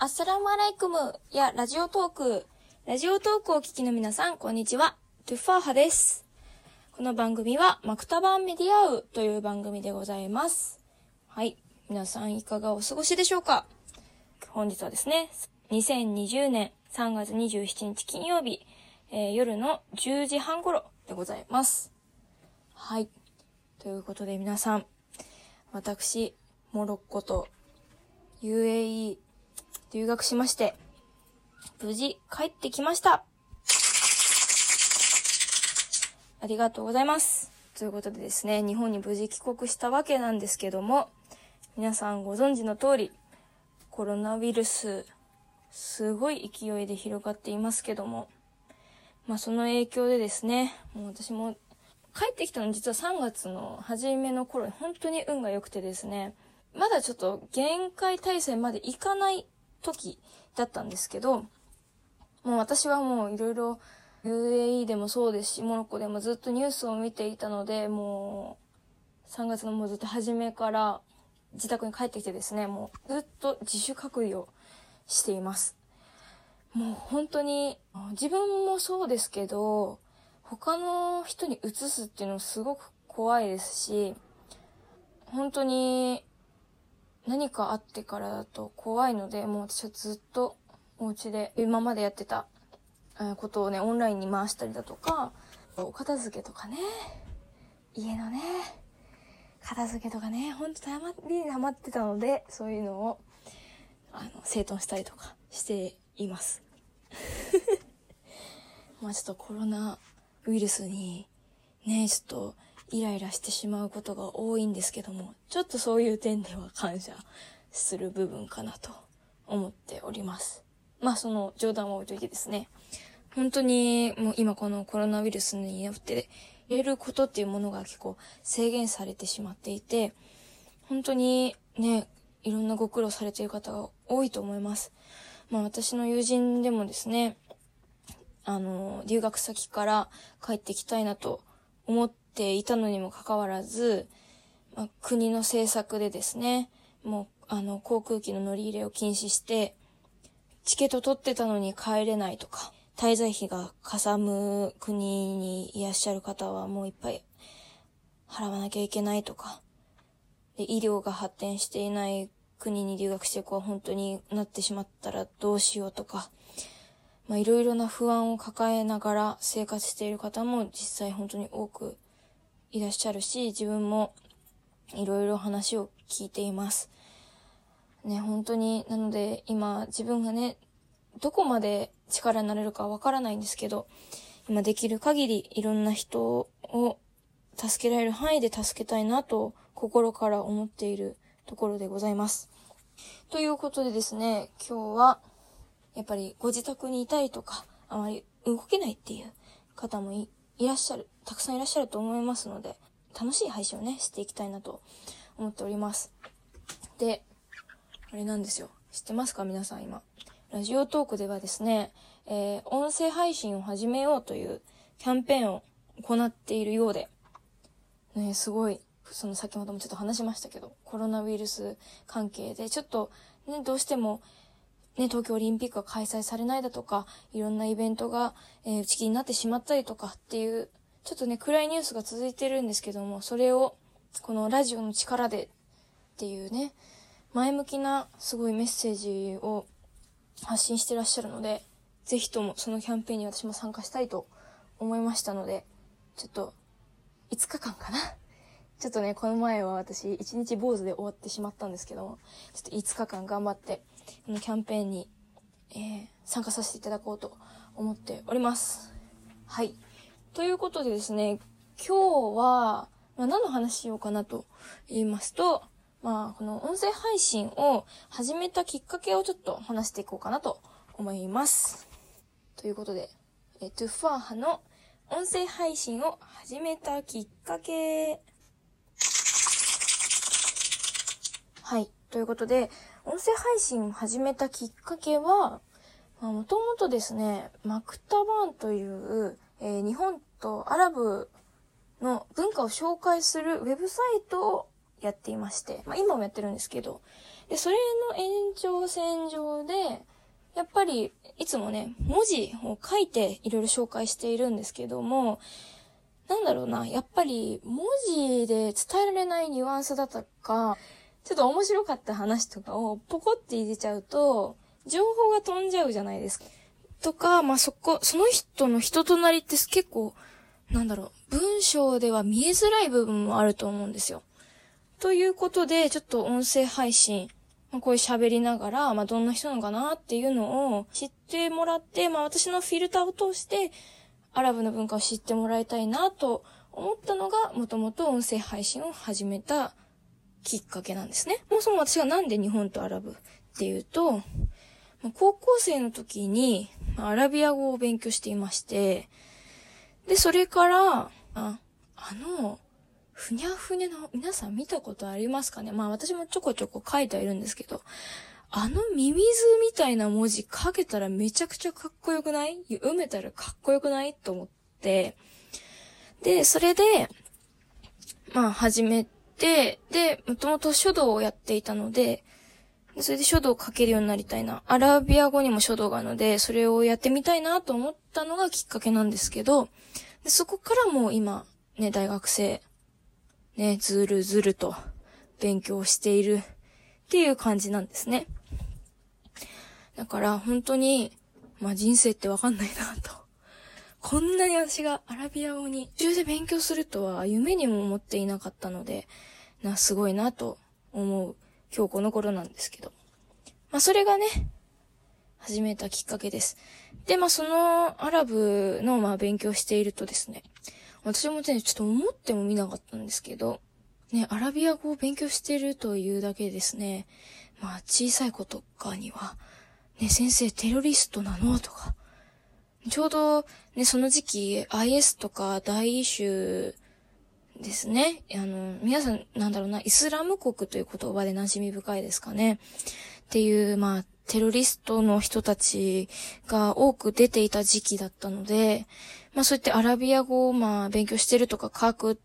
アッサラムアライクムやラジオトーク。ラジオトークをお聞きの皆さん、こんにちは。トゥファーハです。この番組は、マクタバンメディアウという番組でございます。はい。皆さんいかがお過ごしでしょうか？本日はですね、2020年3月27日金曜日、えー、夜の10時半頃でございます。はい。ということで皆さん、私、モロッコと UAE 留学しまして、無事帰ってきました。ありがとうございます。ということでですね、日本に無事帰国したわけなんですけども、皆さんご存知の通り、コロナウイルス、すごい勢いで広がっていますけども、まあその影響でですね、もう私も帰ってきたの実は3月の初めの頃に本当に運が良くてですね、まだちょっと限界体制までいかない時だったんですけど、もう私はもういろいろ UAE でもそうですし、モロッコでもずっとニュースを見ていたので、もう3月のもうずっと初めから自宅に帰ってきてですね、もうずっと自主隔離をしています。もう本当に自分もそうですけど、他の人に移すっていうのすごく怖いですし、本当に何かあってからだと怖いので、もう私はずっとお家で今までやってたことをね、オンラインに回したりだとか、お片付けとかね、家のね、片付けとかね、ほんとたまりにハマってたので、そういうのを、あの、整頓したりとかしています。まあちょっとコロナウイルスに、ね、ちょっとイライラしてしまうことが多いんですけども、ちょっとそういう点では感謝する部分かなと思っております。まあその冗談は置いといてですね、本当にもう今このコロナウイルスによってやれることっていうものが結構制限されてしまっていて、本当にね、いろんなご苦労されている方が多いと思います。まあ私の友人でもですね、あの、留学先から帰ってきたいなと思っていたのにもかかわらず、まあ、国の政策でですね、もう、あの、航空機の乗り入れを禁止して、チケット取ってたのに帰れないとか、滞在費がかさむ国にいらっしゃる方はもういっぱい払わなきゃいけないとか、で、医療が発展していない国に留学して子は本当になってしまったらどうしようとか、まあいろいろな不安を抱えながら生活している方も実際本当に多くいらっしゃるし、自分もいろいろ話を聞いています。ね、本当に、なので今自分がね、どこまで力になれるかわからないんですけど、今できる限りいろんな人を助けられる範囲で助けたいなと心から思っているところでございます。ということでですね、今日はやっぱりご自宅にいたいとか、あまり動けないっていう方もいらっしゃる、たくさんいらっしゃると思いますので、楽しい配信をね、していきたいなと思っております。で、あれなんですよ。知ってますか？皆さん今。ラジオトークではですね、えー、音声配信を始めようというキャンペーンを行っているようで、ね、すごい、その先ほどもちょっと話しましたけど、コロナウイルス関係で、ちょっとね、どうしてもね、東京オリンピックが開催されないだとか、いろんなイベントが、えー、打ち切りになってしまったりとかっていう、ちょっとね、暗いニュースが続いてるんですけども、それを、このラジオの力でっていうね、前向きなすごいメッセージを発信してらっしゃるので、ぜひともそのキャンペーンに私も参加したいと思いましたので、ちょっと、5日間かな？ちょっとね、この前は私、1日坊主で終わってしまったんですけども、ちょっと5日間頑張って、このキャンペーンに、えー、参加させていただこうと思っております。はい。ということでですね、今日は、まあ、何の話しようかなと言いますと、まあ、この音声配信を始めたきっかけをちょっと話していこうかなと思います。ということで、えトゥファーハの音声配信を始めたきっかけ。はい。ということで、音声配信を始めたきっかけは、もともとですね、マクタバーンという、えー、日本とアラブの文化を紹介するウェブサイトをやっていまして、まあ、今もやってるんですけど、で、それの延長線上で、やっぱり、いつもね、文字を書いていろいろ紹介しているんですけども、なんだろうな、やっぱり文字で伝えられないニュアンスだとか、ちょっと面白かった話とかをポコって入れちゃうと、情報が飛んじゃうじゃないですか。とか、まあ、そこ、その人の人となりって結構、なんだろう、文章では見えづらい部分もあると思うんですよ。ということで、ちょっと音声配信、まあ、こういう喋りながら、まあ、どんな人なのかなっていうのを知ってもらって、まあ、私のフィルターを通して、アラブの文化を知ってもらいたいなと思ったのが、もともと音声配信を始めたきっかけなんですね。もそも私がなんで日本とアラブっていうと、ま高校生の時にアラビア語を勉強していまして、で、それから、あ、あの、ふにゃふにゃの、皆さん見たことありますかね？まあ私もちょこちょこ書いてはいるんですけど、あのミミズみたいな文字書けたらめちゃくちゃかっこよくない？読めたらかっこよくない？と思って、で、それで、まあ始めて、で、もともと書道をやっていたので、それで書道を書けるようになりたいな。アラビア語にも書道があるので、それをやってみたいなと思ったのがきっかけなんですけど、でそこからもう今、ね、大学生、ね、ずるずると勉強しているっていう感じなんですね。だから本当に、まあ人生ってわかんないなと。こんなに私がアラビア語に途中で勉強するとは夢にも思っていなかったので、な、すごいなと思う今日この頃なんですけど。まあそれがね、始めたきっかけです。で、まあそのアラブのまあ勉強しているとですね、私もね、ちょっと思ってもみなかったんですけど、ね、アラビア語を勉強しているというだけでですね、まあ小さい子とかには、ね、先生テロリストなのとか、ちょうどね、その時期 IS とか大イシューですね。あの、皆さん、なんだろうな、イスラム国という言葉で馴染み深いですかね。っていう、まあ、テロリストの人たちが多く出ていた時期だったので、まあそうやってアラビア語をまあ勉強してるとか書くっ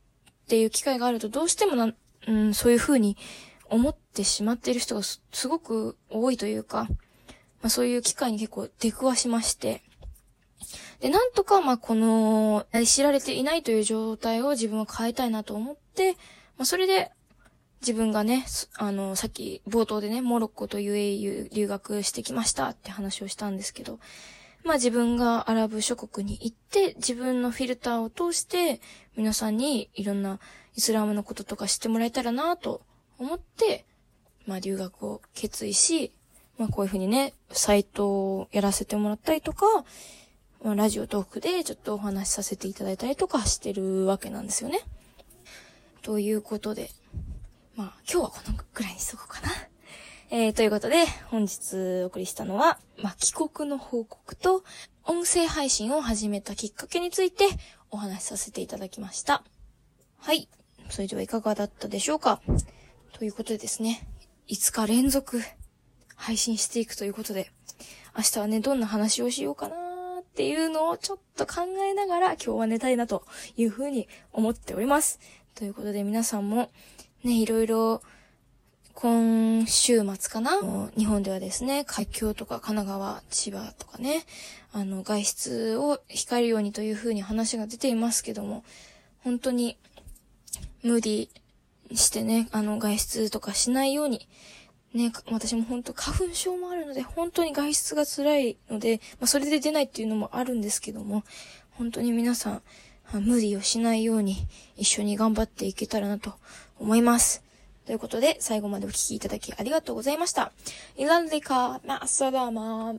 ていう機会があるとどうしてもな、うん、そういう風に思ってしまっている人がすごく多いというか、まあそういう機会に結構出くわしまして、で、なんとか、まあ、この、知られていないという状態を自分は変えたいなと思って、まあ、それで、自分がね、あの、さっき冒頭でね、モロッコと UAU 留学してきましたって話をしたんですけど、まあ自分がアラブ諸国に行って、自分のフィルターを通して、皆さんにいろんなイスラムのこととか知ってもらえたらなと思って、まあ留学を決意し、まあこういうふうにね、サイトをやらせてもらったりとか、まあ、ラジオトークでちょっとお話しさせていただいたりとかしてるわけなんですよね。ということで、まあ今日はこのくらいにしとこうかな。えー、ということで、本日お送りしたのは、まあ、帰国の報告と、音声配信を始めたきっかけについてお話しさせていただきました。はい。それではいかがだったでしょうかということでですね、5日連続配信していくということで、明日はね、どんな話をしようかなっていうのをちょっと考えながら今日は寝たいなというふうに思っております。ということで皆さんもね、いろいろ今週末かな？日本ではですね、海峡とか神奈川、千葉とかね、あの、外出を控えるようにというふうに話が出ていますけども、本当に無理してね、あの、外出とかしないように、ね、私も本当花粉症もあるので、本当に外出が辛いので、まあ、それで出ないっていうのもあるんですけども、本当に皆さん、無理をしないように一緒に頑張っていけたらなと思います。ということで、最後までお聴きいただきありがとうございました。イランリカ、マッサラマ